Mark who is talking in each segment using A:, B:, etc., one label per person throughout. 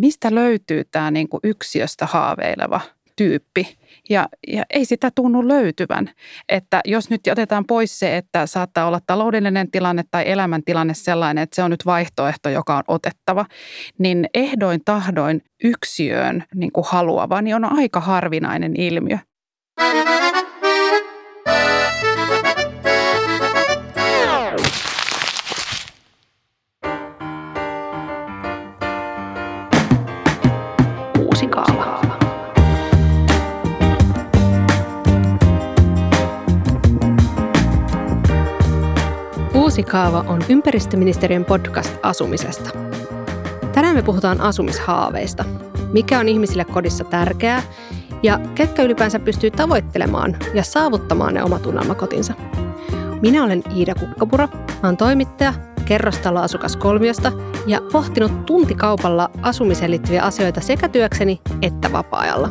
A: mistä löytyy tämä niin kuin yksiöstä haaveileva tyyppi. Ja, ja ei sitä tunnu löytyvän. Että jos nyt otetaan pois se, että saattaa olla taloudellinen tilanne tai elämäntilanne sellainen, että se on nyt vaihtoehto, joka on otettava, niin ehdoin tahdoin yksiöön niin kuin haluava, niin on aika harvinainen ilmiö.
B: Uusi kaava on ympäristöministeriön podcast asumisesta. Tänään me puhutaan asumishaaveista. Mikä on ihmisille kodissa tärkeää ja ketkä ylipäänsä pystyy tavoittelemaan ja saavuttamaan ne omat unelmakotinsa. Minä olen Iida Kukkapuro, olen toimittaja, kerrostaloasukas kolmiosta ja pohtinut tuntikaupalla asumiseen liittyviä asioita sekä työkseni että vapaa-ajalla.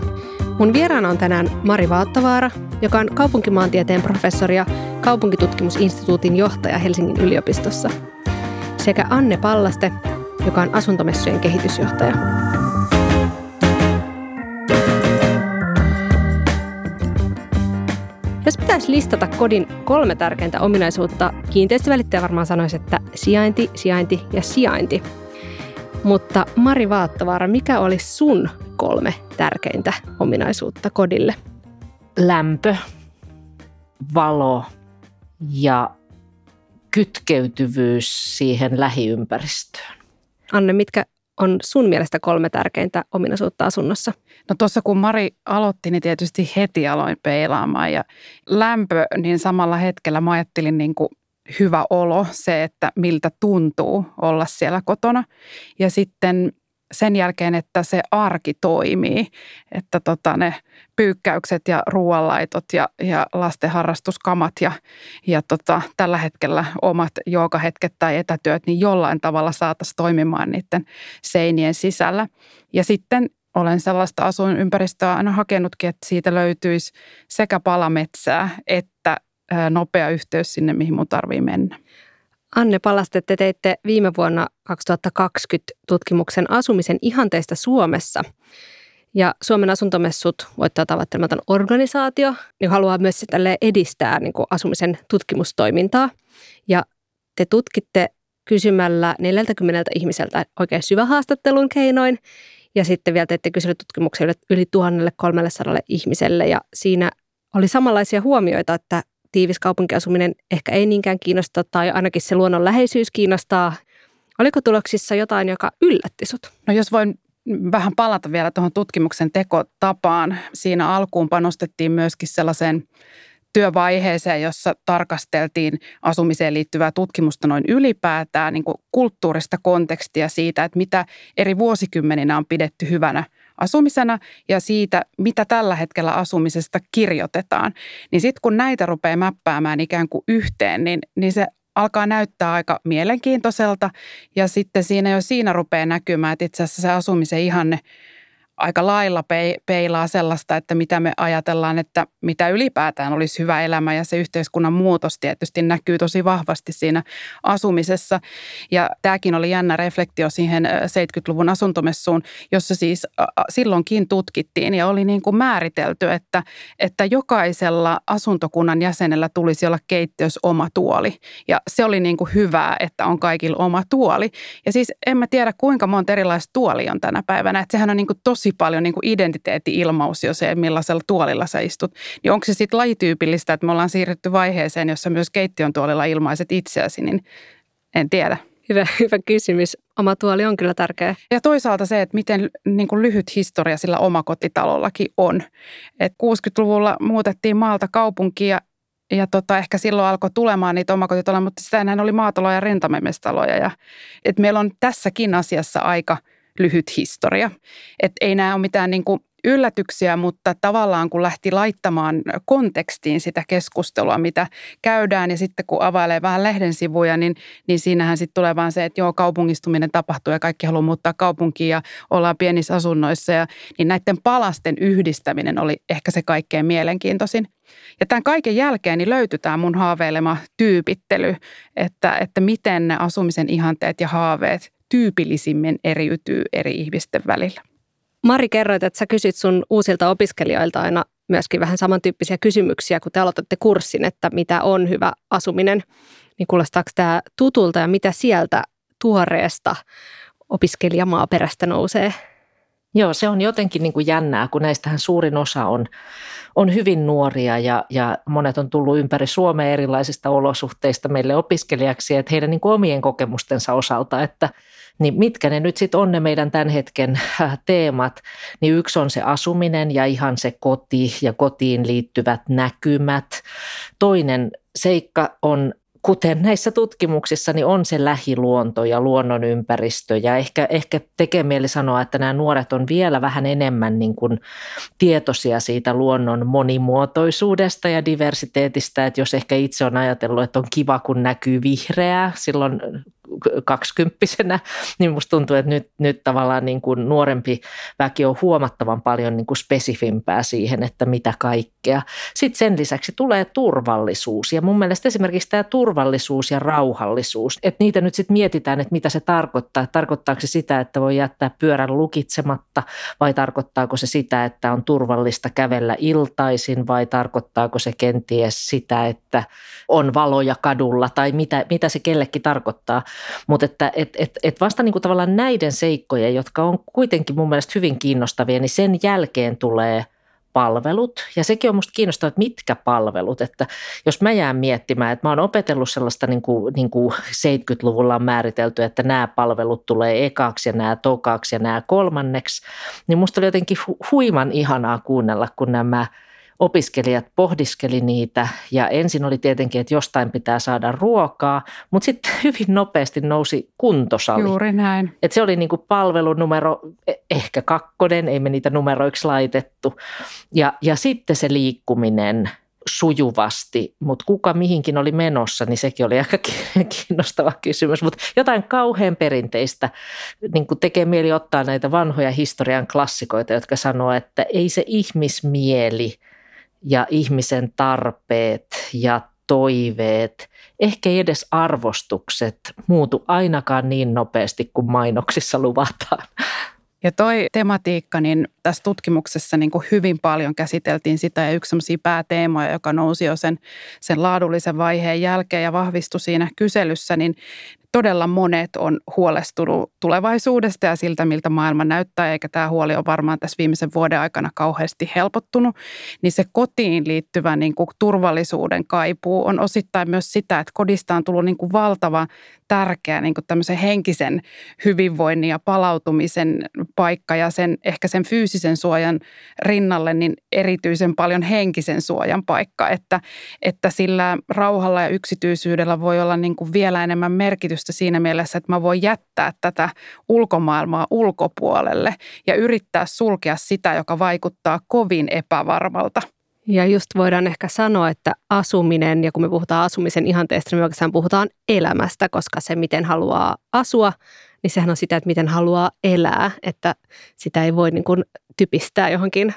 B: Mun vieraana on tänään Mari Vaattavaara, joka on kaupunkimaantieteen professori ja kaupunkitutkimusinstituutin johtaja Helsingin yliopistossa, sekä Anne Pallaste, joka on asuntomessujen kehitysjohtaja. Jos pitäisi listata kodin kolme tärkeintä ominaisuutta, kiinteistövälittäjä varmaan sanoisi, että sijainti, sijainti ja sijainti. Mutta Mari Vaattavaara, mikä olisi sun kolme tärkeintä ominaisuutta kodille?
C: Lämpö, valo ja kytkeytyvyys siihen lähiympäristöön.
B: Anne, mitkä on sun mielestä kolme tärkeintä ominaisuutta asunnossa?
A: No tuossa kun Mari aloitti, niin tietysti heti aloin peilaamaan ja lämpö, niin samalla hetkellä mä ajattelin niin kuin hyvä olo, se, että miltä tuntuu olla siellä kotona. Ja sitten sen jälkeen, että se arki toimii, että tota ne pyykkäykset ja ruoanlaitot ja, ja lasten harrastuskamat ja, ja tota, tällä hetkellä omat joogahetket tai etätyöt, niin jollain tavalla saataisiin toimimaan niiden seinien sisällä. Ja sitten olen sellaista asuinympäristöä aina hakenutkin, että siitä löytyisi sekä palametsää että nopea yhteys sinne, mihin mun tarvii mennä.
B: Anne Palaste, te teitte viime vuonna 2020 tutkimuksen asumisen ihanteista Suomessa. Ja Suomen asuntomessut, voittaa tavoittelematon organisaatio, niin haluaa myös edistää niin kuin asumisen tutkimustoimintaa. Ja te tutkitte kysymällä 40 ihmiseltä oikein syvähaastattelun keinoin. Ja sitten vielä teitte kyselytutkimuksen yli 1300 ihmiselle. Ja siinä oli samanlaisia huomioita, että tiivis kaupunkiasuminen ehkä ei niinkään kiinnosta tai ainakin se luonnon läheisyys kiinnostaa. Oliko tuloksissa jotain, joka yllätti sut?
A: No jos voin vähän palata vielä tuohon tutkimuksen tekotapaan. Siinä alkuun panostettiin myöskin sellaiseen työvaiheeseen, jossa tarkasteltiin asumiseen liittyvää tutkimusta noin ylipäätään, niin kuin kulttuurista kontekstia siitä, että mitä eri vuosikymmeninä on pidetty hyvänä – asumisena ja siitä, mitä tällä hetkellä asumisesta kirjoitetaan. Niin sitten kun näitä rupeaa mäppäämään ikään kuin yhteen, niin, niin se alkaa näyttää aika mielenkiintoiselta ja sitten siinä jo siinä rupeaa näkymään, että itse asiassa se asumisen ihanne – aika lailla peilaa sellaista, että mitä me ajatellaan, että mitä ylipäätään olisi hyvä elämä ja se yhteiskunnan muutos tietysti näkyy tosi vahvasti siinä asumisessa. Ja tämäkin oli jännä reflektio siihen 70-luvun asuntomessuun, jossa siis silloinkin tutkittiin ja oli niin kuin määritelty, että, että jokaisella asuntokunnan jäsenellä tulisi olla keittiössä oma tuoli. Ja se oli niin kuin hyvää, että on kaikilla oma tuoli. Ja siis en mä tiedä kuinka monta erilaista tuolia on tänä päivänä, että sehän on niin kuin tosi tosi paljon niin identiteetti-ilmaus jo se, millaisella tuolilla sä istut. Niin onko se sitten lajityypillistä, että me ollaan siirrytty vaiheeseen, jossa myös keittiön tuolilla ilmaiset itseäsi, niin en tiedä.
B: Hyvä, hyvä kysymys. Oma tuoli on kyllä tärkeä.
A: Ja toisaalta se, että miten niin kuin lyhyt historia sillä omakotitalollakin on. Et 60-luvulla muutettiin maalta kaupunkia ja tota, ehkä silloin alkoi tulemaan niitä omakotitaloja, mutta sitä enää oli maataloja ja rintamemestaloja. Ja, et meillä on tässäkin asiassa aika – lyhyt historia. Et ei nämä ole mitään niin kuin yllätyksiä, mutta tavallaan kun lähti laittamaan kontekstiin sitä keskustelua, mitä käydään ja sitten kun availee vähän lehden sivuja, niin, niin siinähän sitten tulee vaan se, että joo, kaupungistuminen tapahtuu ja kaikki haluaa muuttaa kaupunkiin ja ollaan pienissä asunnoissa ja niin näiden palasten yhdistäminen oli ehkä se kaikkein mielenkiintoisin. Ja tämän kaiken jälkeen niin löytyy tämä mun haaveilema tyypittely, että, että miten ne asumisen ihanteet ja haaveet tyypillisimmin eriytyy eri ihmisten välillä.
B: Mari, kerroit, että sä kysyt sun uusilta opiskelijoilta aina myöskin vähän samantyyppisiä kysymyksiä, kun te aloitatte kurssin, että mitä on hyvä asuminen. Niin kuulostaako tämä tutulta ja mitä sieltä tuoreesta opiskelijamaaperästä nousee?
C: Joo, se on jotenkin niin kuin jännää, kun näistähän suurin osa on, on hyvin nuoria ja, ja monet on tullut ympäri Suomea erilaisista olosuhteista meille opiskelijaksi, että heidän niin omien kokemustensa osalta, että niin mitkä ne nyt sitten on ne meidän tämän hetken äh, teemat, niin yksi on se asuminen ja ihan se koti ja kotiin liittyvät näkymät. Toinen seikka on kuten näissä tutkimuksissa, niin on se lähiluonto ja luonnonympäristö. Ja ehkä, ehkä tekee mieli sanoa, että nämä nuoret on vielä vähän enemmän niin kuin tietoisia siitä luonnon monimuotoisuudesta ja diversiteetistä. Että jos ehkä itse on ajatellut, että on kiva, kun näkyy vihreää silloin kaksikymppisenä, niin musta tuntuu, että nyt, nyt tavallaan niin kuin nuorempi väki on huomattavan paljon niin kuin spesifimpää siihen, että mitä kaikkea. Sitten sen lisäksi tulee turvallisuus ja mun mielestä esimerkiksi tämä turvallisuus ja rauhallisuus, että niitä nyt sitten mietitään, että mitä se tarkoittaa. Tarkoittaako se sitä, että voi jättää pyörän lukitsematta vai tarkoittaako se sitä, että on turvallista kävellä iltaisin vai tarkoittaako se kenties sitä, että on valoja kadulla tai mitä, mitä se kellekin tarkoittaa. Mutta että et, et, et vasta niin kuin tavallaan näiden seikkojen, jotka on kuitenkin mun mielestä hyvin kiinnostavia, niin sen jälkeen tulee palvelut. Ja sekin on musta kiinnostavaa, että mitkä palvelut. Että jos mä jään miettimään, että mä oon opetellut sellaista niin kuin, niin kuin 70-luvulla on määritelty, että nämä palvelut tulee ekaksi ja nämä tokaksi ja nämä kolmanneksi, niin musta oli jotenkin huiman ihanaa kuunnella, kun nämä – opiskelijat pohdiskeli niitä ja ensin oli tietenkin, että jostain pitää saada ruokaa, mutta sitten hyvin nopeasti nousi kuntosali.
A: Juuri näin.
C: Et se oli niinku palvelu numero e, ehkä kakkonen, ei me niitä numeroiksi laitettu. Ja, ja sitten se liikkuminen sujuvasti, mutta kuka mihinkin oli menossa, niin sekin oli aika kiinnostava kysymys. Mutta jotain kauhean perinteistä, niin kuin tekee mieli ottaa näitä vanhoja historian klassikoita, jotka sanoo, että ei se ihmismieli – ja ihmisen tarpeet ja toiveet, ehkä ei edes arvostukset muutu ainakaan niin nopeasti kuin mainoksissa luvataan.
A: Ja toi tematiikka, niin tässä tutkimuksessa niin kuin hyvin paljon käsiteltiin sitä ja yksi sellaisia pääteemoja, joka nousi jo sen, sen laadullisen vaiheen jälkeen ja vahvistui siinä kyselyssä, niin todella monet on huolestunut tulevaisuudesta ja siltä, miltä maailma näyttää, eikä tämä huoli ole varmaan tässä viimeisen vuoden aikana kauheasti helpottunut, niin se kotiin liittyvä niin kuin turvallisuuden kaipuu on osittain myös sitä, että kodista on tullut niin kuin valtava tärkeä niin kuin tämmöisen henkisen hyvinvoinnin ja palautumisen paikka ja sen, ehkä sen fyysisen suojan rinnalle niin erityisen paljon henkisen suojan paikka, että, että sillä rauhalla ja yksityisyydellä voi olla niin kuin vielä enemmän merkitystä siinä mielessä, että mä voin jättää tätä ulkomaailmaa ulkopuolelle ja yrittää sulkea sitä, joka vaikuttaa kovin epävarmalta.
B: Ja just voidaan ehkä sanoa, että asuminen, ja kun me puhutaan asumisen ihanteesta, niin me oikeastaan puhutaan elämästä, koska se, miten haluaa asua, niin sehän on sitä, että miten haluaa elää, että sitä ei voi niin kuin typistää johonkin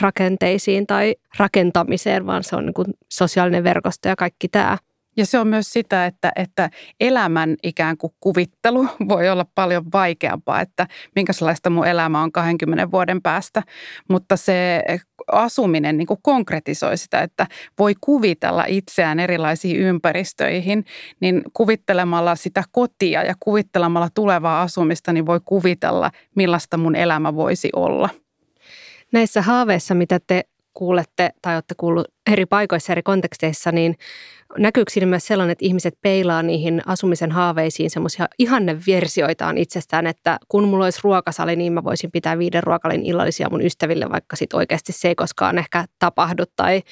B: rakenteisiin tai rakentamiseen, vaan se on niin kuin sosiaalinen verkosto ja kaikki tämä.
A: Ja se on myös sitä, että, että elämän ikään kuin kuvittelu voi olla paljon vaikeampaa, että minkälaista mun elämä on 20 vuoden päästä. Mutta se asuminen niin kuin konkretisoi sitä, että voi kuvitella itseään erilaisiin ympäristöihin, niin kuvittelemalla sitä kotia ja kuvittelemalla tulevaa asumista, niin voi kuvitella, millaista mun elämä voisi olla.
B: Näissä haaveissa, mitä te kuulette tai olette kuullut eri paikoissa, eri konteksteissa, niin näkyykö siinä myös sellainen, että ihmiset peilaa niihin asumisen haaveisiin semmoisia ihanneversioitaan itsestään, että kun mulla olisi ruokasali, niin mä voisin pitää viiden ruokalin illallisia mun ystäville, vaikka sit oikeasti se ei koskaan ehkä tapahdu tai,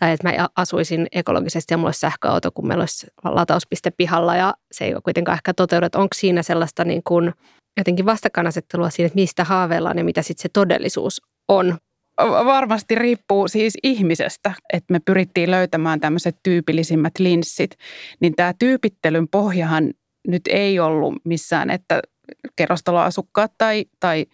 B: tai että mä asuisin ekologisesti ja mulla olisi sähköauto, kun meillä olisi latauspiste pihalla ja se ei ole kuitenkaan ehkä toteudu. Onko siinä sellaista niin kuin jotenkin vastakkainasettelua siinä, että mistä haaveillaan ja mitä sitten se todellisuus on?
A: Varmasti riippuu siis ihmisestä, että me pyrittiin löytämään tämmöiset tyypillisimmät linssit, niin tämä tyypittelyn pohjahan nyt ei ollut missään, että kerrostaloasukkaat tai, tai,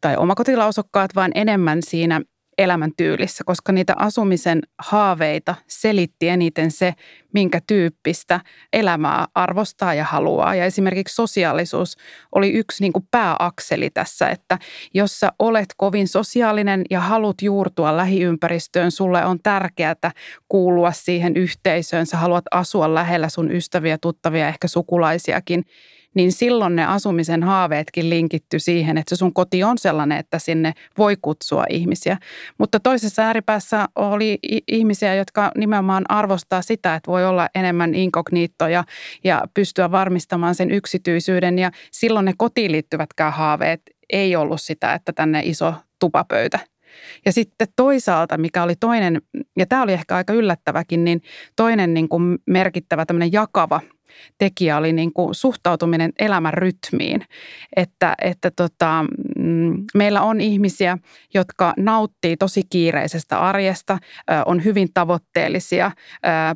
A: tai omakotilausukkaat, vaan enemmän siinä elämäntyylissä, koska niitä asumisen haaveita selitti eniten se, minkä tyyppistä elämää arvostaa ja haluaa. Ja esimerkiksi sosiaalisuus oli yksi niin kuin pääakseli tässä, että jos sä olet kovin sosiaalinen ja haluat juurtua lähiympäristöön, sulle on tärkeää kuulua siihen yhteisöön, sä haluat asua lähellä sun ystäviä, tuttavia, ehkä sukulaisiakin, niin silloin ne asumisen haaveetkin linkitty siihen, että se sun koti on sellainen, että sinne voi kutsua ihmisiä. Mutta toisessa ääripäässä oli ihmisiä, jotka nimenomaan arvostaa sitä, että voi olla enemmän inkogniittoja ja pystyä varmistamaan sen yksityisyyden. Ja silloin ne kotiin liittyvätkään haaveet ei ollut sitä, että tänne iso tupapöytä ja sitten toisaalta, mikä oli toinen, ja tämä oli ehkä aika yllättäväkin, niin toinen niin kuin merkittävä tämmöinen jakava tekijä oli niin kuin suhtautuminen elämän rytmiin. Että, että tota, meillä on ihmisiä, jotka nauttii tosi kiireisestä arjesta, on hyvin tavoitteellisia,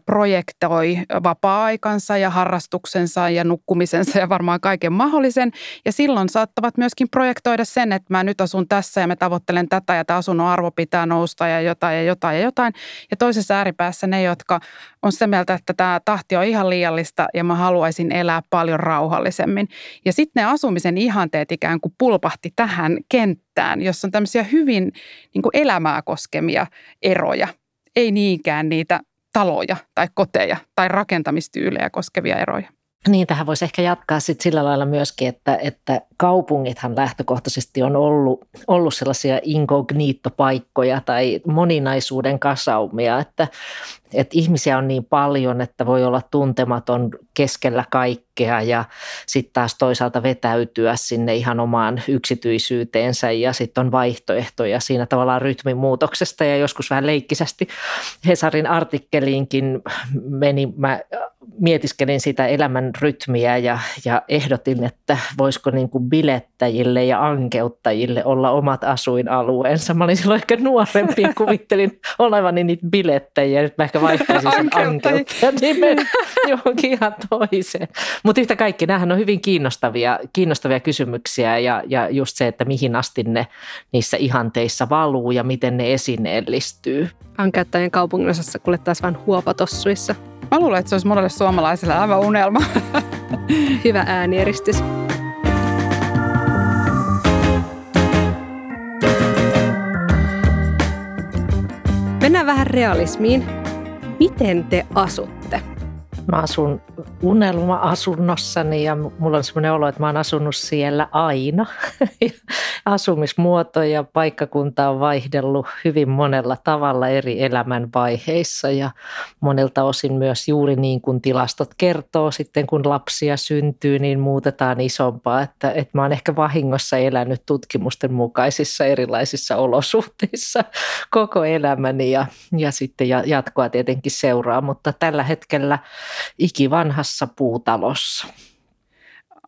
A: projektoi vapaa-aikansa ja harrastuksensa ja nukkumisensa ja varmaan kaiken mahdollisen. Ja silloin saattavat myöskin projektoida sen, että mä nyt asun tässä ja mä tavoittelen tätä ja tämä asunnon arvo pitää nousta ja jotain ja jotain ja jotain. Ja toisessa ääripäässä ne, jotka on sitä mieltä, että tämä tahti on ihan liiallista ja mä haluaisin elää paljon rauhallisemmin. Ja sitten ne asumisen ihanteet ikään kuin pulpahti tähän kenttään, jossa on tämmöisiä hyvin niin kuin elämää koskemia eroja. Ei niinkään niitä taloja tai koteja tai rakentamistyylejä koskevia eroja.
C: Niin, tähän voisi ehkä jatkaa sit sillä lailla myöskin, että, että kaupungithan lähtökohtaisesti on ollut, ollut sellaisia inkognito-paikkoja tai moninaisuuden kasaumia, että, että ihmisiä on niin paljon, että voi olla tuntematon keskellä kaikkea ja sitten taas toisaalta vetäytyä sinne ihan omaan yksityisyyteensä ja sitten on vaihtoehtoja siinä tavallaan rytmin muutoksesta ja joskus vähän leikkisästi Hesarin artikkeliinkin meni, mä mietiskelin sitä elämän rytmiä ja, ja ehdotin, että voisiko niin kuin bilettäjille ja ankeuttajille olla omat asuinalueensa. Mä olin silloin ehkä nuorempi ja kuvittelin olevani niitä bilettäjiä. Nyt mä ehkä vaihtaisin sen ankeuttajan nimen johonkin ihan toiseen. Mutta yhtä kaikki, näähän on hyvin kiinnostavia, kiinnostavia kysymyksiä ja, ja just se, että mihin asti ne niissä ihanteissa valuu ja miten ne esineellistyy.
B: Ankeuttajien kaupunginosassa kuljettaisiin vain huopatossuissa.
A: Mä luulen, että se olisi monelle suomalaiselle aivan unelma.
B: Hyvä äänieristys. Mennään vähän realismiin. Miten te asutta?
C: Mä asun unelma-asunnossani ja mulla on semmoinen olo, että mä oon asunut siellä aina. Asumismuoto ja paikkakunta on vaihdellut hyvin monella tavalla eri elämän vaiheissa ja monelta osin myös juuri niin kuin tilastot kertoo sitten kun lapsia syntyy, niin muutetaan isompaa. Että, että mä oon ehkä vahingossa elänyt tutkimusten mukaisissa erilaisissa olosuhteissa koko elämäni ja, ja sitten jatkoa tietenkin seuraa, mutta tällä hetkellä ikivanhassa puutalossa.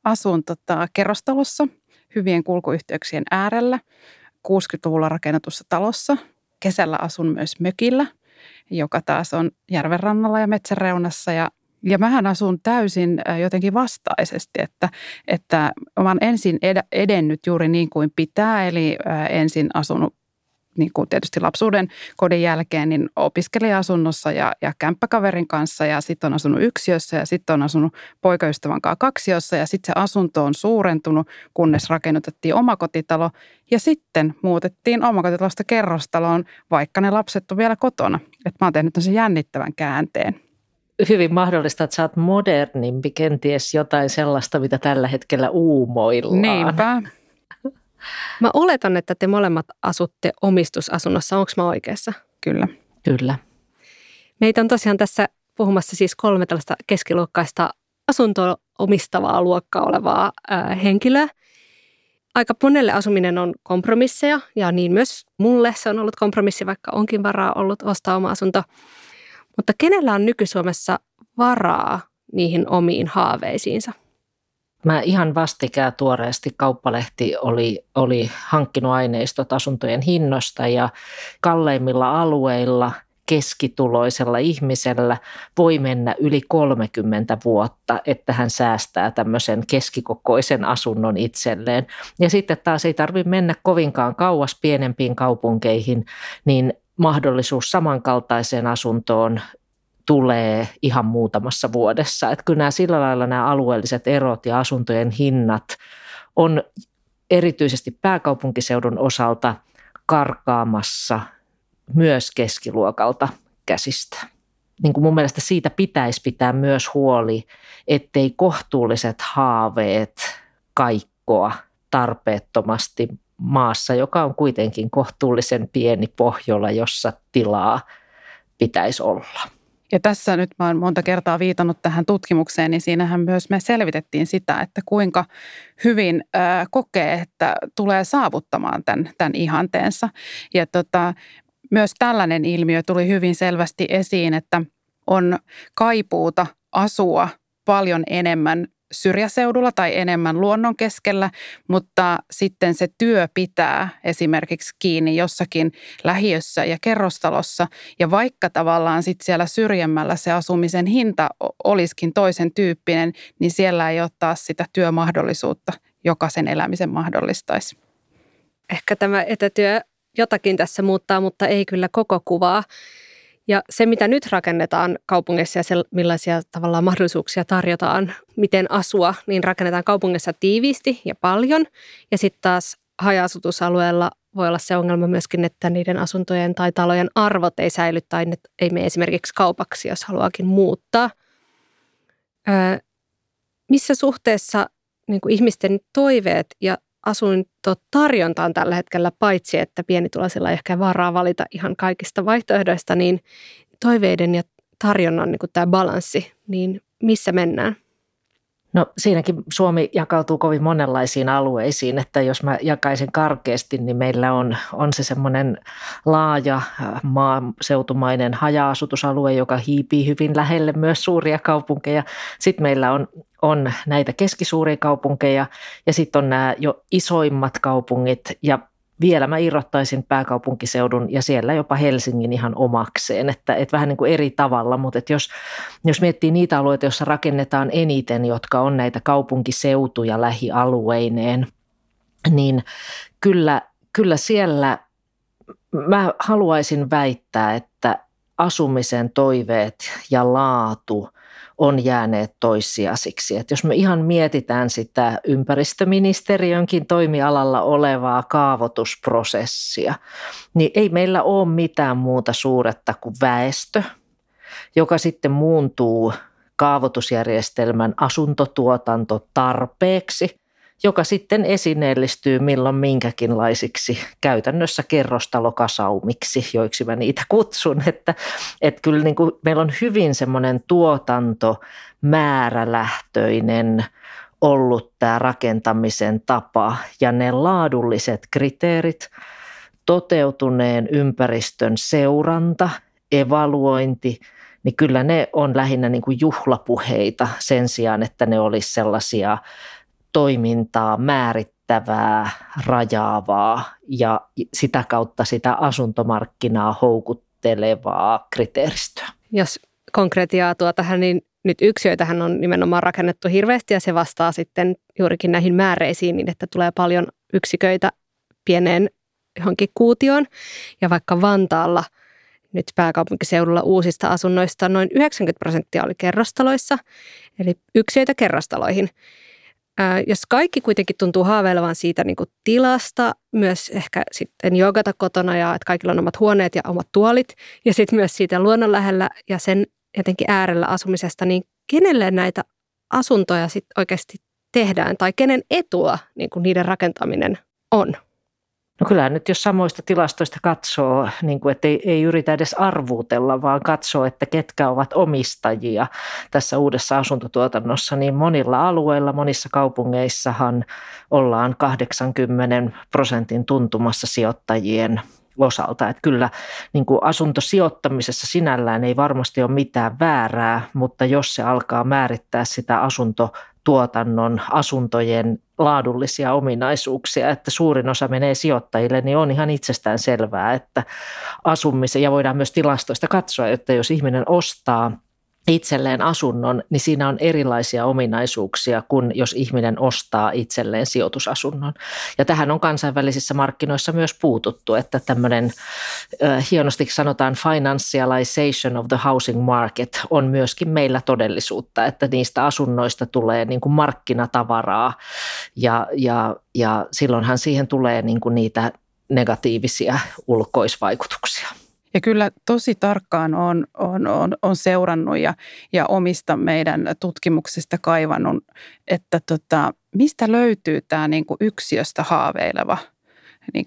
A: Asun tota, kerrostalossa hyvien kulkuyhteyksien äärellä 60-luvulla rakennetussa talossa. Kesällä asun myös mökillä, joka taas on järvenrannalla ja metsäreunassa ja ja mähän asun täysin jotenkin vastaisesti, että, että oon ensin edennyt juuri niin kuin pitää, eli ensin asunut niin kuin tietysti lapsuuden kodin jälkeen niin opiskelija-asunnossa ja, ja kämppäkaverin kanssa ja sitten on asunut yksiössä ja sitten on asunut poikaystävän kanssa kaksiossa ja sitten se asunto on suurentunut, kunnes rakennutettiin omakotitalo ja sitten muutettiin omakotitalosta kerrostaloon, vaikka ne lapset on vielä kotona. Että mä oon tehnyt sen jännittävän käänteen
C: hyvin mahdollista, että sä oot modernimpi, kenties jotain sellaista, mitä tällä hetkellä uumoillaan.
A: Niinpä.
B: Mä oletan, että te molemmat asutte omistusasunnossa. Onko mä oikeassa?
A: Kyllä.
C: Kyllä.
B: Meitä on tosiaan tässä puhumassa siis kolme tällaista keskiluokkaista asuntoa omistavaa luokkaa olevaa ää, henkilöä. Aika monelle asuminen on kompromisseja ja niin myös mulle se on ollut kompromissi, vaikka onkin varaa ollut ostaa oma asunto. Mutta kenellä on nyky-Suomessa varaa niihin omiin haaveisiinsa?
C: Mä ihan vastikään tuoreesti kauppalehti oli, oli hankkinut aineistot asuntojen hinnosta ja kalleimmilla alueilla keskituloisella ihmisellä voi mennä yli 30 vuotta, että hän säästää tämmöisen keskikokoisen asunnon itselleen. Ja sitten taas ei tarvitse mennä kovinkaan kauas pienempiin kaupunkeihin, niin mahdollisuus samankaltaiseen asuntoon tulee ihan muutamassa vuodessa. Että kyllä nämä sillä lailla nämä alueelliset erot ja asuntojen hinnat on erityisesti pääkaupunkiseudun osalta karkaamassa myös keskiluokalta käsistä. Niin kuin mun mielestä siitä pitäisi pitää myös huoli, ettei kohtuulliset haaveet kaikkoa tarpeettomasti maassa, joka on kuitenkin kohtuullisen pieni pohjola, jossa tilaa pitäisi olla.
A: Ja tässä nyt mä oon monta kertaa viitannut tähän tutkimukseen, niin siinähän myös me selvitettiin sitä, että kuinka hyvin kokee, että tulee saavuttamaan tämän, tämän ihanteensa. Ja tota, myös tällainen ilmiö tuli hyvin selvästi esiin, että on kaipuuta asua paljon enemmän syrjäseudulla tai enemmän luonnon keskellä, mutta sitten se työ pitää esimerkiksi kiinni jossakin lähiössä ja kerrostalossa. Ja vaikka tavallaan sitten siellä syrjemmällä se asumisen hinta olisikin toisen tyyppinen, niin siellä ei ole taas sitä työmahdollisuutta, joka sen elämisen mahdollistaisi.
B: Ehkä tämä etätyö jotakin tässä muuttaa, mutta ei kyllä koko kuvaa. Ja se, mitä nyt rakennetaan kaupungissa ja se, millaisia tavallaan mahdollisuuksia tarjotaan, miten asua, niin rakennetaan kaupungissa tiiviisti ja paljon. Ja sitten taas haja-asutusalueella voi olla se ongelma myöskin, että niiden asuntojen tai talojen arvot ei säily tai ne ei mene esimerkiksi kaupaksi, jos haluakin muuttaa. Öö, missä suhteessa niin kuin ihmisten toiveet ja asuntotarjonta on tällä hetkellä, paitsi että pienituloisilla ei ehkä varaa valita ihan kaikista vaihtoehdoista, niin toiveiden ja tarjonnan niin tämä balanssi, niin missä mennään?
C: No siinäkin Suomi jakautuu kovin monenlaisiin alueisiin, että jos mä jakaisin karkeasti, niin meillä on, on se semmoinen laaja äh, maaseutumainen haja-asutusalue, joka hiipii hyvin lähelle myös suuria kaupunkeja. Sitten meillä on, on näitä keskisuuria kaupunkeja ja sitten on nämä jo isoimmat kaupungit ja vielä mä irrottaisin pääkaupunkiseudun ja siellä jopa Helsingin ihan omakseen, että, että vähän niin kuin eri tavalla, mutta että jos, jos miettii niitä alueita, joissa rakennetaan eniten, jotka on näitä kaupunkiseutuja lähialueineen, niin kyllä, kyllä siellä mä haluaisin väittää, että asumisen toiveet ja laatu – on jääneet toissijaisiksi. Että jos me ihan mietitään sitä ympäristöministeriönkin toimialalla olevaa kaavoitusprosessia, niin ei meillä ole mitään muuta suuretta kuin väestö, joka sitten muuntuu kaavoitusjärjestelmän asuntotuotanto tarpeeksi – joka sitten esineellistyy milloin minkäkinlaisiksi käytännössä kerrostalokasaumiksi, joiksi mä niitä kutsun. Että, että kyllä niin kuin meillä on hyvin semmoinen tuotanto määrälähtöinen ollut tämä rakentamisen tapa ja ne laadulliset kriteerit, toteutuneen ympäristön seuranta, evaluointi, niin kyllä ne on lähinnä niin kuin juhlapuheita sen sijaan, että ne olisi sellaisia toimintaa määrittävää, rajaavaa ja sitä kautta sitä asuntomarkkinaa houkuttelevaa kriteeristöä.
B: Jos konkretiaa tuo tähän, niin nyt yksiöitähän on nimenomaan rakennettu hirveästi ja se vastaa sitten juurikin näihin määreisiin niin, että tulee paljon yksiköitä pieneen johonkin kuutioon. Ja vaikka Vantaalla nyt pääkaupunkiseudulla uusista asunnoista noin 90 prosenttia oli kerrostaloissa, eli yksiöitä kerrostaloihin, jos kaikki kuitenkin tuntuu haaveilevan siitä niin kuin tilasta, myös ehkä sitten jogata kotona ja että kaikilla on omat huoneet ja omat tuolit ja sitten myös siitä luonnon lähellä ja sen jotenkin äärellä asumisesta, niin kenelle näitä asuntoja sitten oikeasti tehdään tai kenen etua niin kuin niiden rakentaminen on?
C: No kyllä nyt jos samoista tilastoista katsoo, niin kuin, että ei, ei yritä edes arvuutella, vaan katsoo, että ketkä ovat omistajia tässä uudessa asuntotuotannossa, niin monilla alueilla, monissa kaupungeissahan ollaan 80 prosentin tuntumassa sijoittajien osalta. Että kyllä niin kuin asuntosijoittamisessa sinällään ei varmasti ole mitään väärää, mutta jos se alkaa määrittää sitä asunto tuotannon, asuntojen laadullisia ominaisuuksia, että suurin osa menee sijoittajille, niin on ihan itsestään selvää, että asumisen, ja voidaan myös tilastoista katsoa, että jos ihminen ostaa itselleen asunnon, niin siinä on erilaisia ominaisuuksia kuin jos ihminen ostaa itselleen sijoitusasunnon. Ja tähän on kansainvälisissä markkinoissa myös puututtu, että tämmöinen hienosti sanotaan financialization of the housing market on myöskin meillä todellisuutta, että niistä asunnoista tulee niin kuin markkinatavaraa ja, ja, ja silloinhan siihen tulee niin kuin niitä negatiivisia ulkoisvaikutuksia.
A: Ja kyllä tosi tarkkaan on, on, on, on seurannut ja, ja omista meidän tutkimuksista kaivannut, että tota, mistä löytyy tämä niin kuin yksiöstä haaveileva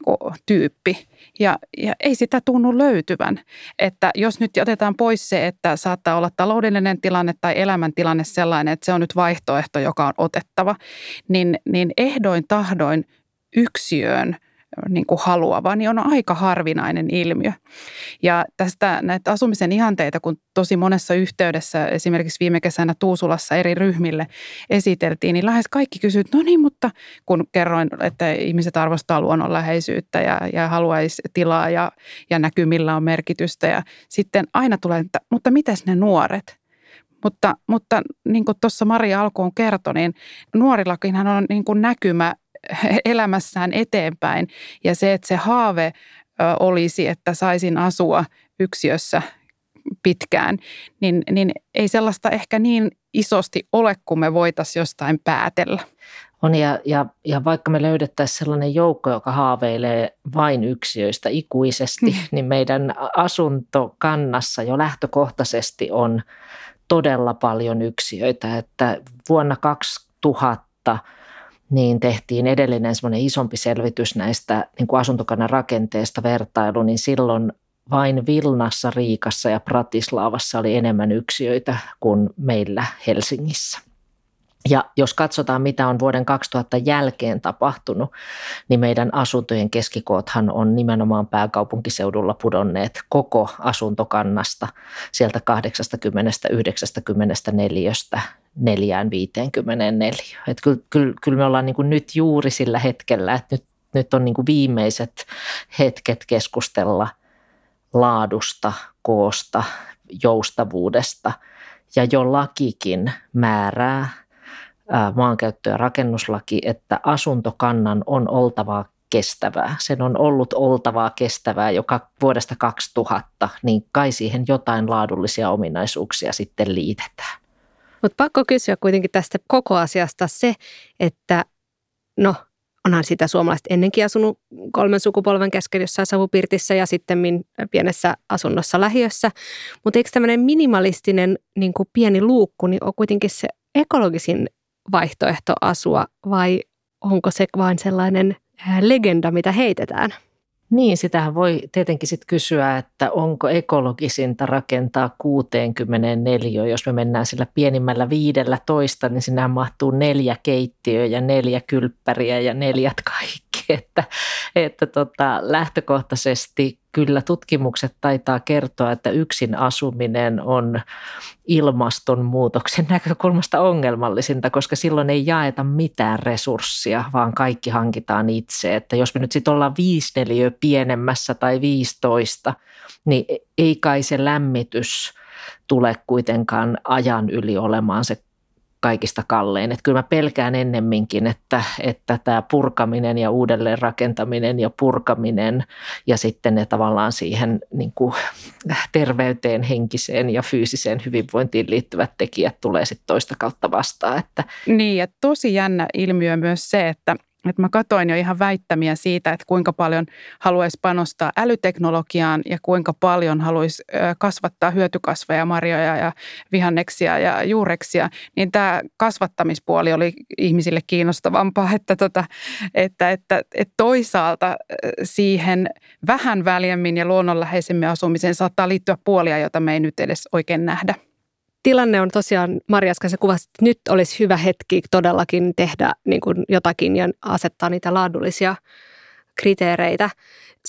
A: kuin tyyppi. Ja, ja ei sitä tunnu löytyvän. Että jos nyt otetaan pois se, että saattaa olla taloudellinen tilanne tai elämäntilanne sellainen, että se on nyt vaihtoehto, joka on otettava, niin, niin ehdoin tahdoin yksiöön – niin kuin haluava, niin on aika harvinainen ilmiö. Ja tästä näitä asumisen ihanteita, kun tosi monessa yhteydessä, esimerkiksi viime kesänä Tuusulassa eri ryhmille esiteltiin, niin lähes kaikki kysyivät, no niin, mutta kun kerroin, että ihmiset arvostaa luonnonläheisyyttä ja, ja haluaisi tilaa ja, ja näkymillä on merkitystä. Ja sitten aina tulee, että mutta mitäs ne nuoret? Mutta, mutta niin kuin tuossa Maria alkuun kertoi, niin nuorillakinhan on niin kuin näkymä elämässään eteenpäin. Ja se, että se haave olisi, että saisin asua yksiössä pitkään, niin, niin ei sellaista ehkä niin isosti ole, kuin me voitaisiin jostain päätellä.
C: On ja, ja, ja vaikka me löydettäisiin sellainen joukko, joka haaveilee vain yksiöistä ikuisesti, mm. niin meidän asuntokannassa jo lähtökohtaisesti on todella paljon yksiöitä. Että vuonna 2000 niin tehtiin edellinen semmoinen isompi selvitys näistä niin kuin asuntokannan rakenteesta vertailu, niin silloin vain Vilnassa, Riikassa ja Pratislavassa oli enemmän yksiöitä kuin meillä Helsingissä. Ja jos katsotaan, mitä on vuoden 2000 jälkeen tapahtunut, niin meidän asuntojen keskikoothan on nimenomaan pääkaupunkiseudulla pudonneet koko asuntokannasta sieltä 80-94 neljään 54. Että kyllä, kyllä, kyllä me ollaan niin kuin nyt juuri sillä hetkellä, että nyt, nyt on niin kuin viimeiset hetket keskustella laadusta, koosta, joustavuudesta ja jo lakikin määrää maankäyttö- ja rakennuslaki, että asuntokannan on oltava kestävää. Sen on ollut oltavaa kestävää joka vuodesta 2000, niin kai siihen jotain laadullisia ominaisuuksia sitten liitetään.
B: Mutta pakko kysyä kuitenkin tästä koko asiasta se, että no onhan sitä suomalaiset ennenkin asunut kolmen sukupolven kesken jossain savupirtissä ja sitten pienessä asunnossa lähiössä. Mutta eikö tämmöinen minimalistinen niin kuin pieni luukku niin on kuitenkin se ekologisin vaihtoehto asua vai onko se vain sellainen legenda, mitä heitetään?
C: Niin, sitähän voi tietenkin sitten kysyä, että onko ekologisinta rakentaa 64, jos me mennään sillä pienimmällä viidellä toista, niin sinä mahtuu neljä keittiöä ja neljä kylppäriä ja neljät kaikki. Että, että tota, lähtökohtaisesti kyllä tutkimukset taitaa kertoa, että yksin asuminen on ilmastonmuutoksen näkökulmasta ongelmallisinta, koska silloin ei jaeta mitään resurssia, vaan kaikki hankitaan itse. Että jos me nyt sitten ollaan viisi pienemmässä tai 15, niin ei kai se lämmitys tule kuitenkaan ajan yli olemaan se kaikista kallein. Että kyllä mä pelkään ennemminkin, että, että tämä purkaminen ja uudelleen rakentaminen ja purkaminen ja sitten ne tavallaan siihen niin kuin terveyteen, henkiseen ja fyysiseen hyvinvointiin liittyvät tekijät tulee sitten toista kautta vastaan. Että.
A: Niin ja tosi jännä ilmiö myös se, että että mä katoin jo ihan väittämiä siitä, että kuinka paljon haluaisi panostaa älyteknologiaan ja kuinka paljon haluaisi kasvattaa hyötykasveja, marjoja ja vihanneksia ja juureksia, niin tämä kasvattamispuoli oli ihmisille kiinnostavampaa, että, tota, että, että, että toisaalta siihen vähän väljemmin ja luonnonläheisemmin asumiseen saattaa liittyä puolia, jota me ei nyt edes oikein nähdä
B: tilanne on tosiaan, Marjas kanssa kuvasi, että nyt olisi hyvä hetki todellakin tehdä niin kuin jotakin ja asettaa niitä laadullisia kriteereitä.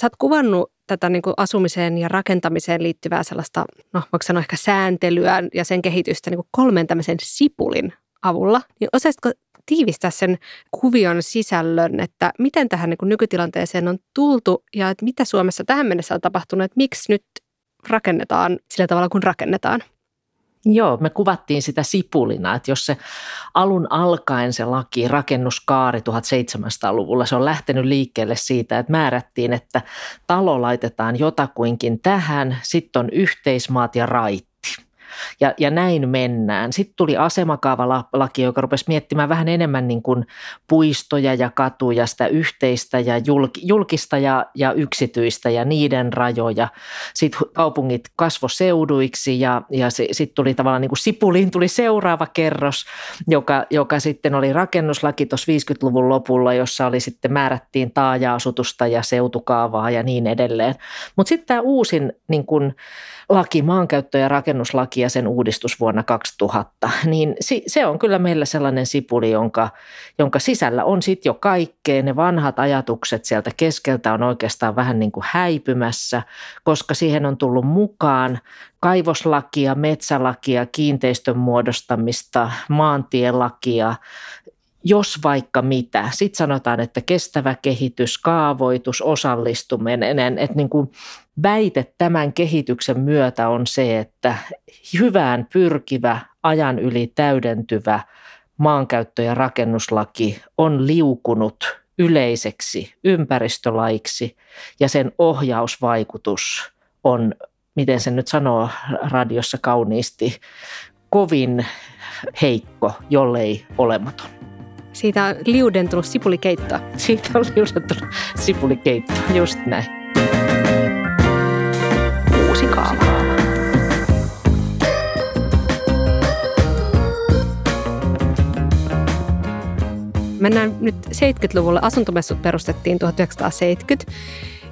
B: Sä oot kuvannut tätä niin kuin asumiseen ja rakentamiseen liittyvää sellaista, no voiko sanoa ehkä sääntelyä ja sen kehitystä niin kuin kolmen tämmöisen sipulin avulla, niin osaisitko tiivistää sen kuvion sisällön, että miten tähän niin nykytilanteeseen on tultu ja että mitä Suomessa tähän mennessä on tapahtunut, että miksi nyt rakennetaan sillä tavalla kuin rakennetaan?
C: Joo, me kuvattiin sitä sipulina, että jos se alun alkaen se laki, rakennuskaari 1700-luvulla, se on lähtenyt liikkeelle siitä, että määrättiin, että talo laitetaan jotakuinkin tähän, sitten on yhteismaat ja rait ja, ja näin mennään. Sitten tuli asemakaavalaki, joka rupesi miettimään vähän enemmän niin kuin puistoja ja katuja, sitä yhteistä ja julkista ja, ja yksityistä ja niiden rajoja. Sitten kaupungit kasvoseuduiksi ja, ja sitten tuli tavallaan niin kuin Sipuliin tuli seuraava kerros, joka, joka sitten oli rakennuslaki tuossa 50-luvun lopulla, jossa oli sitten määrättiin taaja-asutusta ja seutukaavaa ja niin edelleen. Mutta sitten tämä uusin niin kuin, laki, maankäyttö- ja rakennuslaki ja sen uudistus vuonna 2000, niin se on kyllä meillä sellainen sipuli, jonka, jonka sisällä on sitten jo kaikkea. Ne vanhat ajatukset sieltä keskeltä on oikeastaan vähän niin kuin häipymässä, koska siihen on tullut mukaan kaivoslakia, metsälakia, kiinteistön muodostamista, maantielakia, jos vaikka mitä. Sitten sanotaan, että kestävä kehitys, kaavoitus, osallistuminen, että niin kuin väite tämän kehityksen myötä on se, että hyvään pyrkivä, ajan yli täydentyvä maankäyttö- ja rakennuslaki on liukunut yleiseksi ympäristölaiksi ja sen ohjausvaikutus on, miten se nyt sanoo radiossa kauniisti, kovin heikko, jollei olematon.
B: Siitä on liudentunut sipulikeittoa.
C: Siitä on liudentunut sipulikeittoa, just näin. Uusi kaava.
B: Mennään nyt 70-luvulle. Asuntomessut perustettiin 1970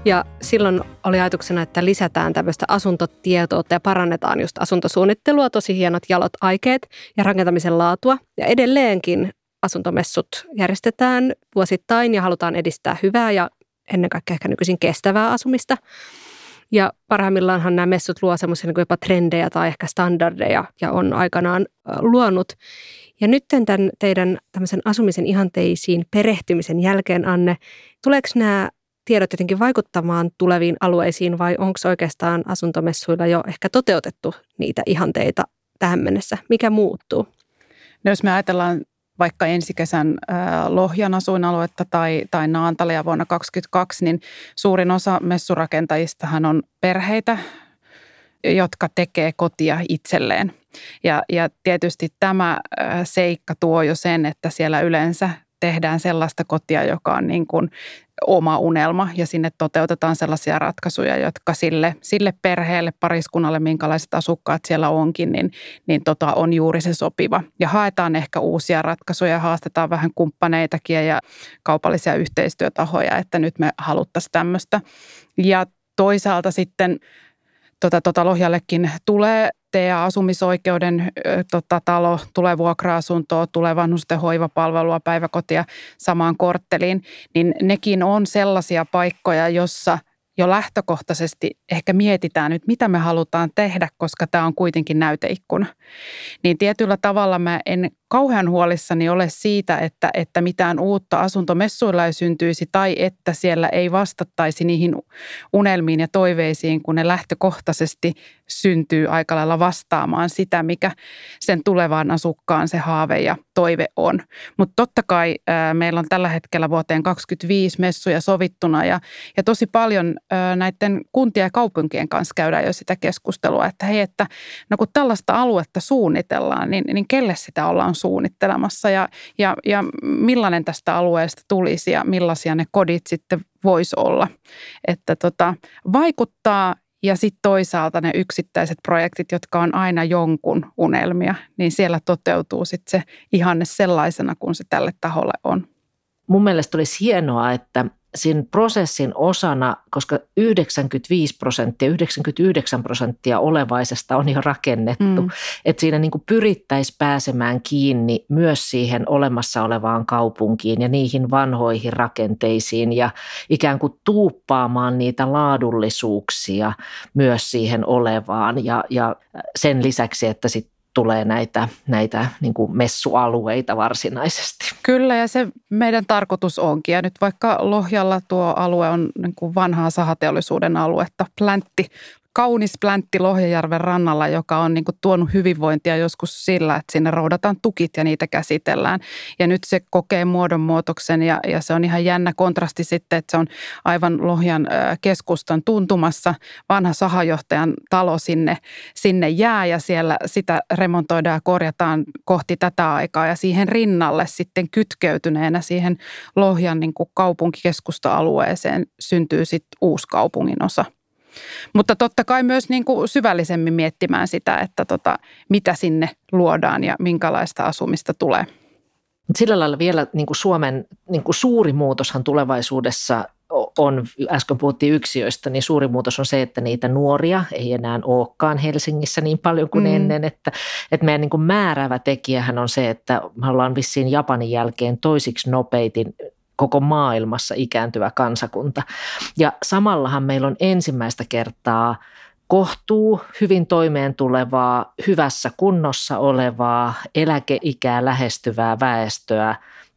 B: ja silloin oli ajatuksena, että lisätään tämmöistä asuntotietoutta ja parannetaan just asuntosuunnittelua, tosi hienot jalot aikeet ja rakentamisen laatua. Ja edelleenkin asuntomessut järjestetään vuosittain ja halutaan edistää hyvää ja ennen kaikkea ehkä nykyisin kestävää asumista. Ja parhaimmillaanhan nämä messut luo semmoisia niin jopa trendejä tai ehkä standardeja ja on aikanaan luonut. Ja nyt tämän teidän tämmöisen asumisen ihanteisiin perehtymisen jälkeen, Anne, tuleeko nämä tiedot jotenkin vaikuttamaan tuleviin alueisiin vai onko oikeastaan asuntomessuilla jo ehkä toteutettu niitä ihanteita tähän mennessä? Mikä muuttuu?
A: No jos me ajatellaan vaikka ensi kesän Lohjan asuinaluetta tai, tai Naantalia vuonna 2022, niin suurin osa messurakentajistahan on perheitä, jotka tekee kotia itselleen. Ja, ja tietysti tämä seikka tuo jo sen, että siellä yleensä tehdään sellaista kotia, joka on niin kuin oma unelma ja sinne toteutetaan sellaisia ratkaisuja, jotka sille, sille perheelle, pariskunnalle, minkälaiset asukkaat siellä onkin, niin, niin tota on juuri se sopiva. Ja haetaan ehkä uusia ratkaisuja, haastetaan vähän kumppaneitakin ja kaupallisia yhteistyötahoja, että nyt me haluttaisiin tämmöistä. Ja toisaalta sitten tota, tota Lohjallekin tulee asumisoikeuden tota, talo, tulee vuokra-asuntoa, tulee vanhusten hoivapalvelua, päiväkotia samaan kortteliin, niin nekin on sellaisia paikkoja, jossa – jo lähtökohtaisesti ehkä mietitään nyt, mitä me halutaan tehdä, koska tämä on kuitenkin näyteikkuna. Niin tietyllä tavalla mä en kauhean huolissani ole siitä, että, että mitään uutta asuntomessuilla ei syntyisi tai että siellä ei vastattaisi niihin unelmiin ja toiveisiin, kun ne lähtökohtaisesti syntyy aika lailla vastaamaan sitä, mikä sen tulevaan asukkaan se haave ja toive on. Mutta totta kai ää, meillä on tällä hetkellä vuoteen 2025 messuja sovittuna ja, ja tosi paljon ää, näiden kuntien ja kaupunkien kanssa käydään jo sitä keskustelua, että hei, että no kun tällaista aluetta suunnitellaan, niin, niin kelle sitä ollaan suunnittelemassa ja, ja, ja millainen tästä alueesta tulisi ja millaisia ne kodit sitten voisi olla. Että tota, vaikuttaa ja sitten toisaalta ne yksittäiset projektit, jotka on aina jonkun unelmia, niin siellä toteutuu sitten se ihanne sellaisena kuin se tälle taholle on.
C: Mun mielestä olisi hienoa, että siinä prosessin osana, koska 95 prosenttia, 99 prosenttia olevaisesta on jo rakennettu, mm. että siinä niin pyrittäisiin pääsemään kiinni myös siihen olemassa olevaan kaupunkiin ja niihin vanhoihin rakenteisiin ja ikään kuin tuuppaamaan niitä laadullisuuksia myös siihen olevaan ja, ja sen lisäksi, että sitten tulee näitä, näitä niin kuin messualueita varsinaisesti.
A: Kyllä ja se meidän tarkoitus onkin. Ja nyt vaikka Lohjalla tuo alue on niin kuin vanhaa sahateollisuuden aluetta, pläntti kaunis pläntti Lohjajärven rannalla, joka on niin kuin tuonut hyvinvointia joskus sillä, että sinne roudataan tukit ja niitä käsitellään. Ja nyt se kokee muodonmuutoksen ja, ja se on ihan jännä kontrasti sitten, että se on aivan Lohjan keskustan tuntumassa. Vanha sahajohtajan talo sinne, sinne jää ja siellä sitä remontoidaan ja korjataan kohti tätä aikaa. Ja siihen rinnalle sitten kytkeytyneenä siihen Lohjan niin kuin kaupunkikeskusta-alueeseen syntyy sitten uusi kaupungin osa. Mutta totta kai myös niin kuin syvällisemmin miettimään sitä, että tota, mitä sinne luodaan ja minkälaista asumista tulee.
C: Sillä lailla vielä niin kuin Suomen niin kuin suuri muutoshan tulevaisuudessa on, äsken puhuttiin yksiöistä, niin suuri muutos on se, että niitä nuoria ei enää olekaan Helsingissä niin paljon kuin mm. ennen. Että, että meidän niin kuin määräävä tekijähän on se, että me ollaan vissiin Japanin jälkeen toisiksi nopeitin koko maailmassa ikääntyvä kansakunta. Ja samallahan meillä on ensimmäistä kertaa kohtuu, hyvin toimeen tulevaa, hyvässä kunnossa olevaa, eläkeikää lähestyvää väestöä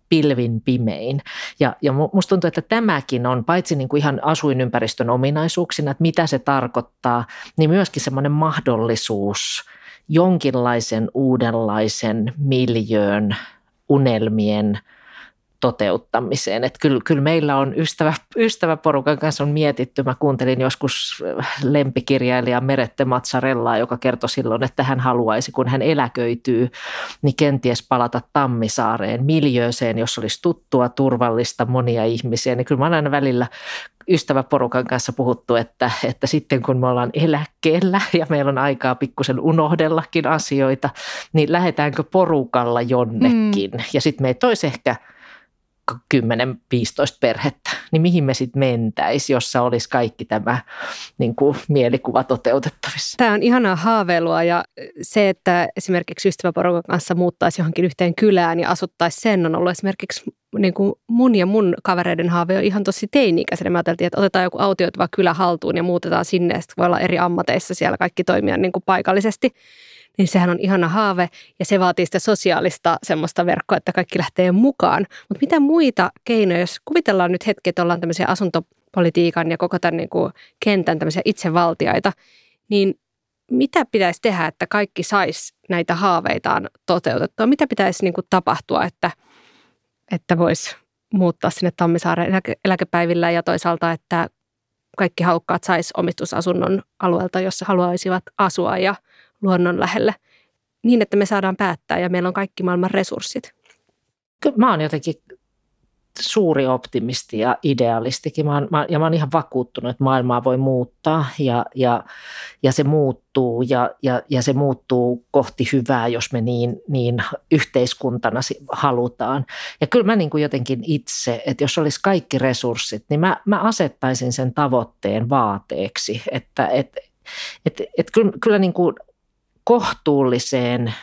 C: pilvin pimein. Ja, ja musta tuntuu, että tämäkin on paitsi niin kuin ihan asuinympäristön ominaisuuksina, että mitä se tarkoittaa, niin myöskin semmoinen mahdollisuus jonkinlaisen uudenlaisen miljöön, unelmien – toteuttamiseen. Että kyllä, kyllä meillä on ystävä, ystäväporukan kanssa on mietitty. Mä kuuntelin joskus lempikirjailija Merette Matsarellaa, joka kertoi silloin, että hän haluaisi, kun hän eläköityy, niin kenties palata Tammisaareen, miljööseen, jos olisi tuttua, turvallista, monia ihmisiä. Niin kyllä mä olen aina välillä ystäväporukan kanssa puhuttu, että, että sitten kun me ollaan eläkkeellä ja meillä on aikaa pikkusen unohdellakin asioita, niin lähdetäänkö porukalla jonnekin. Mm. Ja sitten meitä olisi ehkä – 10-15 perhettä, niin mihin me sitten mentäisi, jossa olisi kaikki tämä niin kuin, mielikuva toteutettavissa?
B: Tämä on ihanaa haaveilua ja se, että esimerkiksi ystäväporukan kanssa muuttaisi johonkin yhteen kylään ja asuttaisi sen, on ollut esimerkiksi niin kuin mun ja mun kavereiden haave on ihan tosi teini-ikäisenä. Me ajateltiin, että otetaan joku autioituva kylä haltuun ja muutetaan sinne, ja voi olla eri ammateissa siellä kaikki toimia niin kuin paikallisesti niin sehän on ihana haave ja se vaatii sitä sosiaalista semmoista verkkoa, että kaikki lähtee mukaan. Mutta mitä muita keinoja, jos kuvitellaan nyt hetki, että ollaan tämmöisiä asuntopolitiikan ja koko tämän niin kuin kentän tämmöisiä itsevaltiaita, niin mitä pitäisi tehdä, että kaikki sais näitä haaveitaan toteutettua? Mitä pitäisi niin kuin tapahtua, että, että voisi muuttaa sinne Tammisaaren eläke, eläkepäivillä ja toisaalta, että kaikki halukkaat sais omistusasunnon alueelta, jossa haluaisivat asua ja – luonnon lähelle niin, että me saadaan päättää ja meillä on kaikki maailman resurssit.
C: Kyllä mä oon jotenkin suuri optimisti ja idealistikin. Mä oon, mä, ja mä oon ihan vakuuttunut, että maailmaa voi muuttaa ja, ja, ja se muuttuu ja, ja, ja se muuttuu kohti hyvää, jos me niin, niin yhteiskuntana halutaan. Ja kyllä mä niin kuin jotenkin itse, että jos olisi kaikki resurssit, niin mä, mä asettaisin sen tavoitteen vaateeksi, että et, et, et kyllä, kyllä niin kuin kohtuulliseen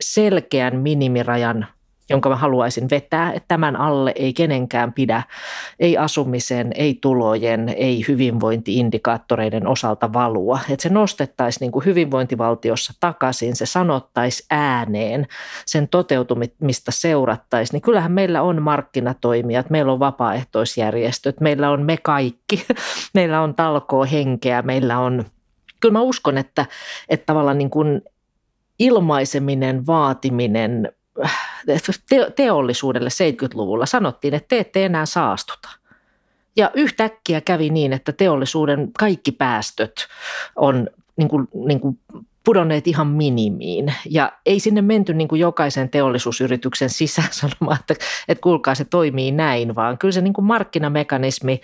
C: selkeän minimirajan, jonka mä haluaisin vetää, että tämän alle ei kenenkään pidä, ei asumisen, ei tulojen, ei hyvinvointiindikaattoreiden osalta valua. Että se nostettaisiin niin kuin hyvinvointivaltiossa takaisin, se sanottaisi ääneen, sen toteutumista seurattaisiin. Niin kyllähän meillä on markkinatoimijat, meillä on vapaaehtoisjärjestöt, meillä on me kaikki, meillä on talkoo henkeä, meillä on – kyllä mä uskon, että, että tavallaan niin kuin ilmaiseminen, vaatiminen teollisuudelle 70-luvulla sanottiin, että te ette enää saastuta. Ja yhtäkkiä kävi niin, että teollisuuden kaikki päästöt on niin kuin, niin kuin pudonneet ihan minimiin. Ja ei sinne menty niin kuin jokaisen teollisuusyrityksen sisään sanomaan, että, että kuulkaa se toimii näin, vaan kyllä se niin kuin markkinamekanismi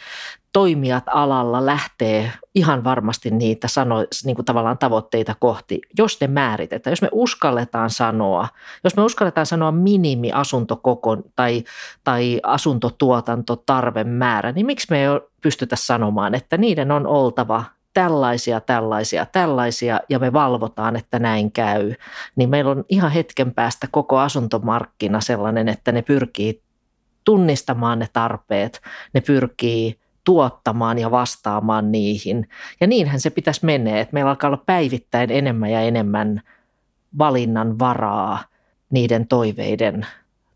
C: toimijat alalla lähtee ihan varmasti niitä sano, niin kuin tavallaan tavoitteita kohti, jos ne määritetään. Jos me uskalletaan sanoa, jos me uskalletaan sanoa minimi asuntokoko tai, tai asuntotuotantotarvemäärä, niin miksi me ei pystytä sanomaan, että niiden on oltava tällaisia, tällaisia, tällaisia ja me valvotaan, että näin käy, niin meillä on ihan hetken päästä koko asuntomarkkina sellainen, että ne pyrkii tunnistamaan ne tarpeet, ne pyrkii tuottamaan ja vastaamaan niihin. Ja niinhän se pitäisi mennä, että meillä alkaa olla päivittäin enemmän ja enemmän valinnan varaa niiden toiveiden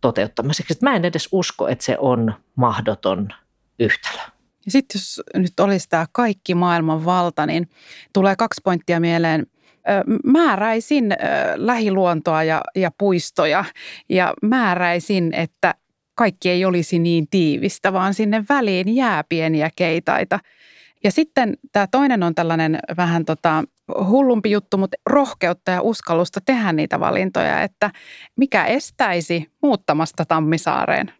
C: toteuttamiseksi. Mä en edes usko, että se on mahdoton yhtälö.
A: Ja sitten jos nyt olisi tämä kaikki maailman valta, niin tulee kaksi pointtia mieleen. Määräisin lähiluontoa ja, ja puistoja ja määräisin, että kaikki ei olisi niin tiivistä, vaan sinne väliin jää pieniä keitaita. Ja sitten tämä toinen on tällainen vähän tota hullumpi juttu, mutta rohkeutta ja uskallusta tehdä niitä valintoja, että mikä estäisi muuttamasta Tammisaareen,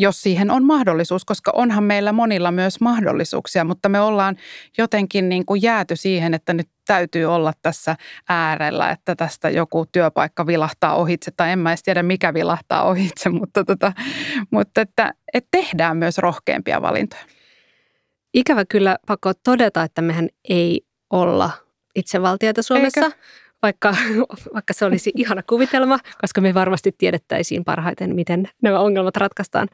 A: jos siihen on mahdollisuus, koska onhan meillä monilla myös mahdollisuuksia, mutta me ollaan jotenkin niin kuin jääty siihen, että nyt täytyy olla tässä äärellä, että tästä joku työpaikka vilahtaa ohitse, tai en mä edes tiedä mikä vilahtaa ohitse, mutta, tota, mutta että, että tehdään myös rohkeampia valintoja.
B: Ikävä kyllä pakko todeta, että mehän ei olla itsevaltiota Suomessa. Eikä? Vaikka, vaikka se olisi ihana kuvitelma, koska me varmasti tiedettäisiin parhaiten, miten nämä ongelmat ratkaistaan.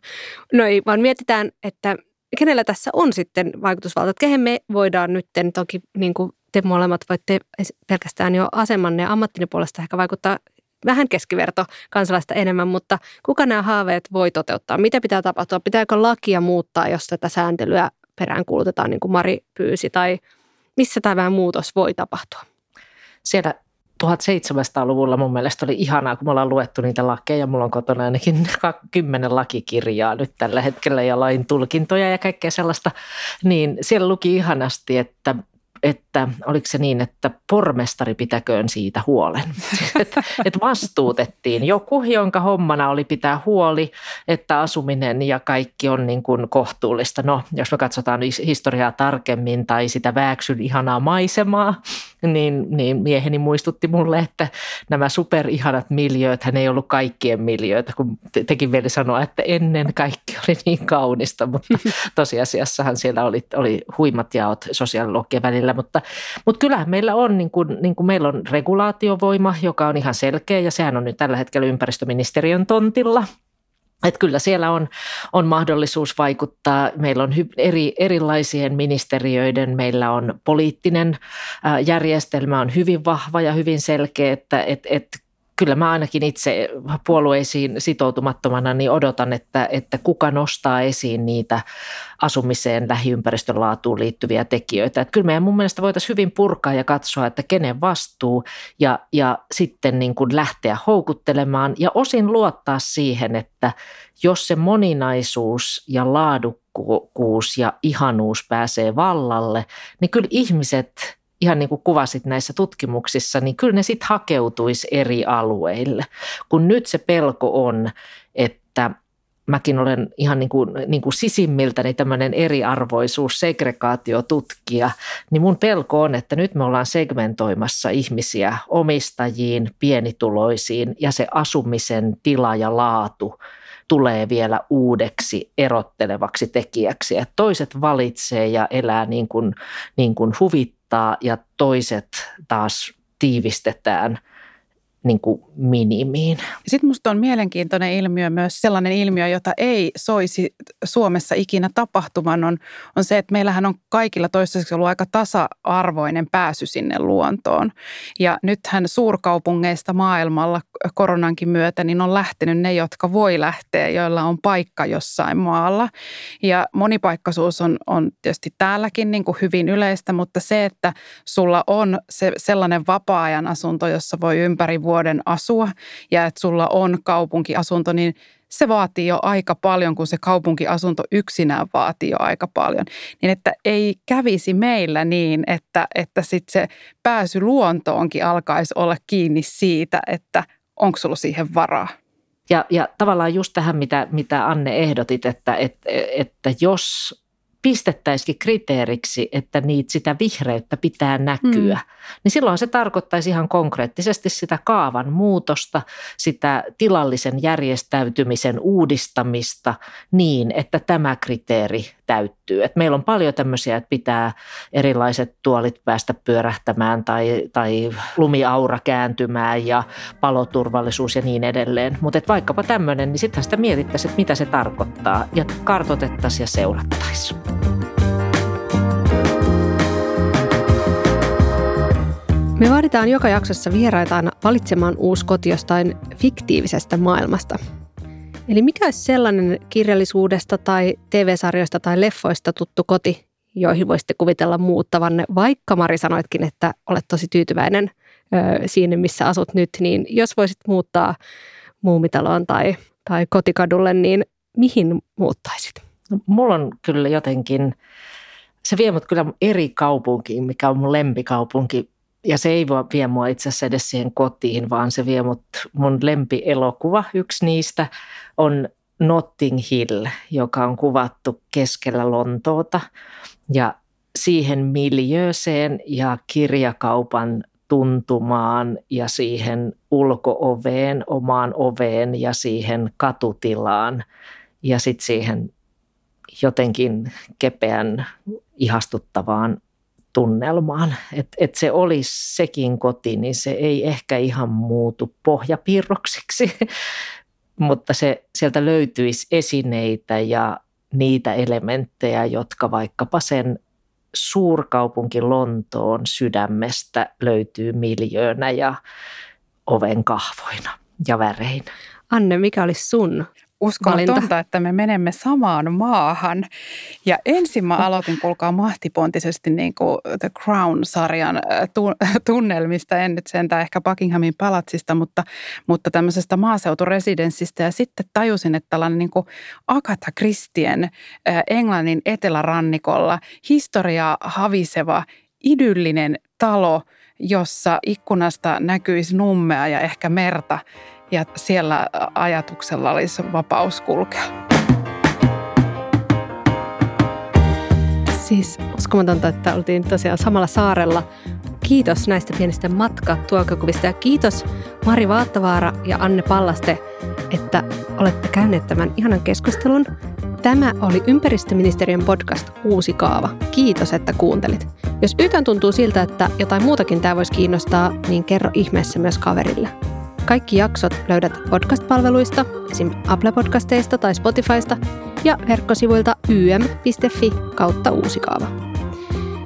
B: No ei, vaan mietitään, että kenellä tässä on sitten vaikutusvalta. Kehen me voidaan nyt, toki niin kuin te molemmat voitte pelkästään jo asemanne ja ammattinen puolesta ehkä vaikuttaa vähän keskiverto kansalaista enemmän, mutta kuka nämä haaveet voi toteuttaa? Mitä pitää tapahtua? Pitääkö lakia muuttaa, jos tätä sääntelyä peräänkuulutetaan, niin kuin Mari pyysi, tai missä tämä muutos voi tapahtua?
C: Siellä 1700-luvulla mun mielestä oli ihanaa, kun me ollaan luettu niitä lakeja. Mulla on kotona ainakin kymmenen lakikirjaa nyt tällä hetkellä ja lain tulkintoja ja kaikkea sellaista. Niin siellä luki ihanasti, että että oliko se niin, että pormestari pitäköön siitä huolen. että et vastuutettiin joku, jonka hommana oli pitää huoli, että asuminen ja kaikki on niin kuin kohtuullista. No, jos me katsotaan historiaa tarkemmin tai sitä vääksyn ihanaa maisemaa, niin, niin mieheni muistutti mulle, että nämä superihanat miljööt, hän ei ollut kaikkien miljöitä, kun tekin vielä sanoa, että ennen kaikki oli niin kaunista, mutta tosiasiassahan siellä oli, oli huimat jaot sosiaalilogien välillä, mutta, mutta kyllähän meillä on, niin kuin, niin kuin meillä on regulaatiovoima, joka on ihan selkeä ja sehän on nyt tällä hetkellä ympäristöministeriön tontilla – että kyllä siellä on, on mahdollisuus vaikuttaa. Meillä on hy, eri, erilaisien ministeriöiden, meillä on poliittinen järjestelmä on hyvin vahva ja hyvin selkeä, että et, et kyllä mä ainakin itse puolueisiin sitoutumattomana niin odotan, että, että kuka nostaa esiin niitä asumiseen, lähiympäristön laatuun liittyviä tekijöitä. Että kyllä meidän mun mielestä voitaisiin hyvin purkaa ja katsoa, että kenen vastuu ja, ja sitten niin kuin lähteä houkuttelemaan ja osin luottaa siihen, että jos se moninaisuus ja laadukkuus ja ihanuus pääsee vallalle, niin kyllä ihmiset – ihan niin kuin kuvasit näissä tutkimuksissa, niin kyllä ne sitten hakeutuisi eri alueille. Kun nyt se pelko on, että mäkin olen ihan niin kuin, niin kuin sisimmiltäni tämmöinen eriarvoisuus, segregaatiotutkija, niin mun pelko on, että nyt me ollaan segmentoimassa ihmisiä omistajiin, pienituloisiin ja se asumisen tila ja laatu tulee vielä uudeksi erottelevaksi tekijäksi. Että toiset valitsee ja elää niin kuin, niin kuin huvit ja toiset taas tiivistetään – niin kuin minimiin.
A: Sitten minusta on mielenkiintoinen ilmiö myös sellainen ilmiö, jota ei soisi Suomessa ikinä tapahtuman, on, on se, että meillähän on kaikilla toistaiseksi ollut aika tasa-arvoinen pääsy sinne luontoon. Ja nythän suurkaupungeista maailmalla koronankin myötä niin on lähtenyt ne, jotka voi lähteä, joilla on paikka jossain maalla. Ja monipaikkaisuus on, on tietysti täälläkin niin kuin hyvin yleistä, mutta se, että sulla on se, sellainen vapaa-ajan asunto, jossa voi ympäri vuoden vuoden asua ja että sulla on kaupunkiasunto, niin se vaatii jo aika paljon, kun se kaupunkiasunto yksinään vaatii jo aika paljon. Niin että ei kävisi meillä niin, että, että sitten se pääsy luontoonkin alkaisi olla kiinni siitä, että onko sulla siihen varaa.
C: Ja, ja tavallaan just tähän, mitä, mitä Anne ehdotit, että, että, että jos pistettäisikin kriteeriksi, että niitä sitä vihreyttä pitää näkyä, mm. niin silloin se tarkoittaisi ihan konkreettisesti sitä kaavan muutosta, sitä tilallisen järjestäytymisen uudistamista niin, että tämä kriteeri täyttyy. Et meillä on paljon tämmöisiä, että pitää erilaiset tuolit päästä pyörähtämään tai, tai lumiaura kääntymään ja paloturvallisuus ja niin edelleen. Mutta vaikkapa tämmöinen, niin sittenhän sitä mietittäisiin, että mitä se tarkoittaa ja kartotettaisiin ja seurattaisiin.
B: Me vaaditaan joka jaksossa vieraitaan valitsemaan uusi koti jostain fiktiivisestä maailmasta. Eli mikä olisi sellainen kirjallisuudesta tai TV-sarjoista tai leffoista tuttu koti, joihin voisitte kuvitella muuttavanne, vaikka Mari sanoitkin, että olet tosi tyytyväinen ö, siinä, missä asut nyt, niin jos voisit muuttaa muumitaloon tai, tai kotikadulle, niin mihin muuttaisit?
C: No, mulla on kyllä jotenkin, se vie mut kyllä eri kaupunkiin, mikä on mun lempikaupunki. Ja se ei voi vie mua itse asiassa edes siihen kotiin, vaan se vie mut mun lempielokuva. Yksi niistä on Notting Hill, joka on kuvattu keskellä Lontoota. Ja siihen miljööseen ja kirjakaupan tuntumaan ja siihen ulkooveen, omaan oveen ja siihen katutilaan ja sitten siihen jotenkin kepeän ihastuttavaan tunnelmaan. Että et se olisi sekin koti, niin se ei ehkä ihan muutu pohjapiirroksiksi, mutta se, sieltä löytyisi esineitä ja niitä elementtejä, jotka vaikkapa sen suurkaupunki Lontoon sydämestä löytyy miljöönä ja oven kahvoina ja väreinä.
B: Anne, mikä olisi sun
A: uskomatonta, että me menemme samaan maahan. Ja ensin mä aloitin, kuulkaa mahtipontisesti niin kuin The Crown-sarjan tunnelmista, en nyt sentään ehkä Buckinghamin palatsista, mutta, mutta tämmöisestä maaseuturesidenssistä. Ja sitten tajusin, että tällainen niin kuin Agatha Christien Englannin etelärannikolla historiaa haviseva, idyllinen talo, jossa ikkunasta näkyisi nummea ja ehkä merta – ja siellä ajatuksella olisi vapaus kulkea.
B: Siis uskomatonta, että oltiin tosiaan samalla saarella. Kiitos näistä pienistä matkatuokokuvista ja kiitos Mari Vaattavaara ja Anne Pallaste, että olette käyneet tämän ihanan keskustelun. Tämä oli ympäristöministeriön podcast Uusi kaava. Kiitos, että kuuntelit. Jos yhtään tuntuu siltä, että jotain muutakin tämä voisi kiinnostaa, niin kerro ihmeessä myös kaverille. Kaikki jaksot löydät podcast-palveluista, esim. Apple-podcasteista tai Spotifysta ja verkkosivuilta ym.fi kautta uusikaava.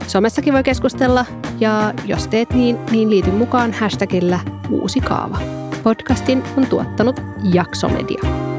B: Somessakin voi keskustella ja jos teet niin, niin liity mukaan hashtagillä uusikaava. Podcastin on tuottanut Jaksomedia.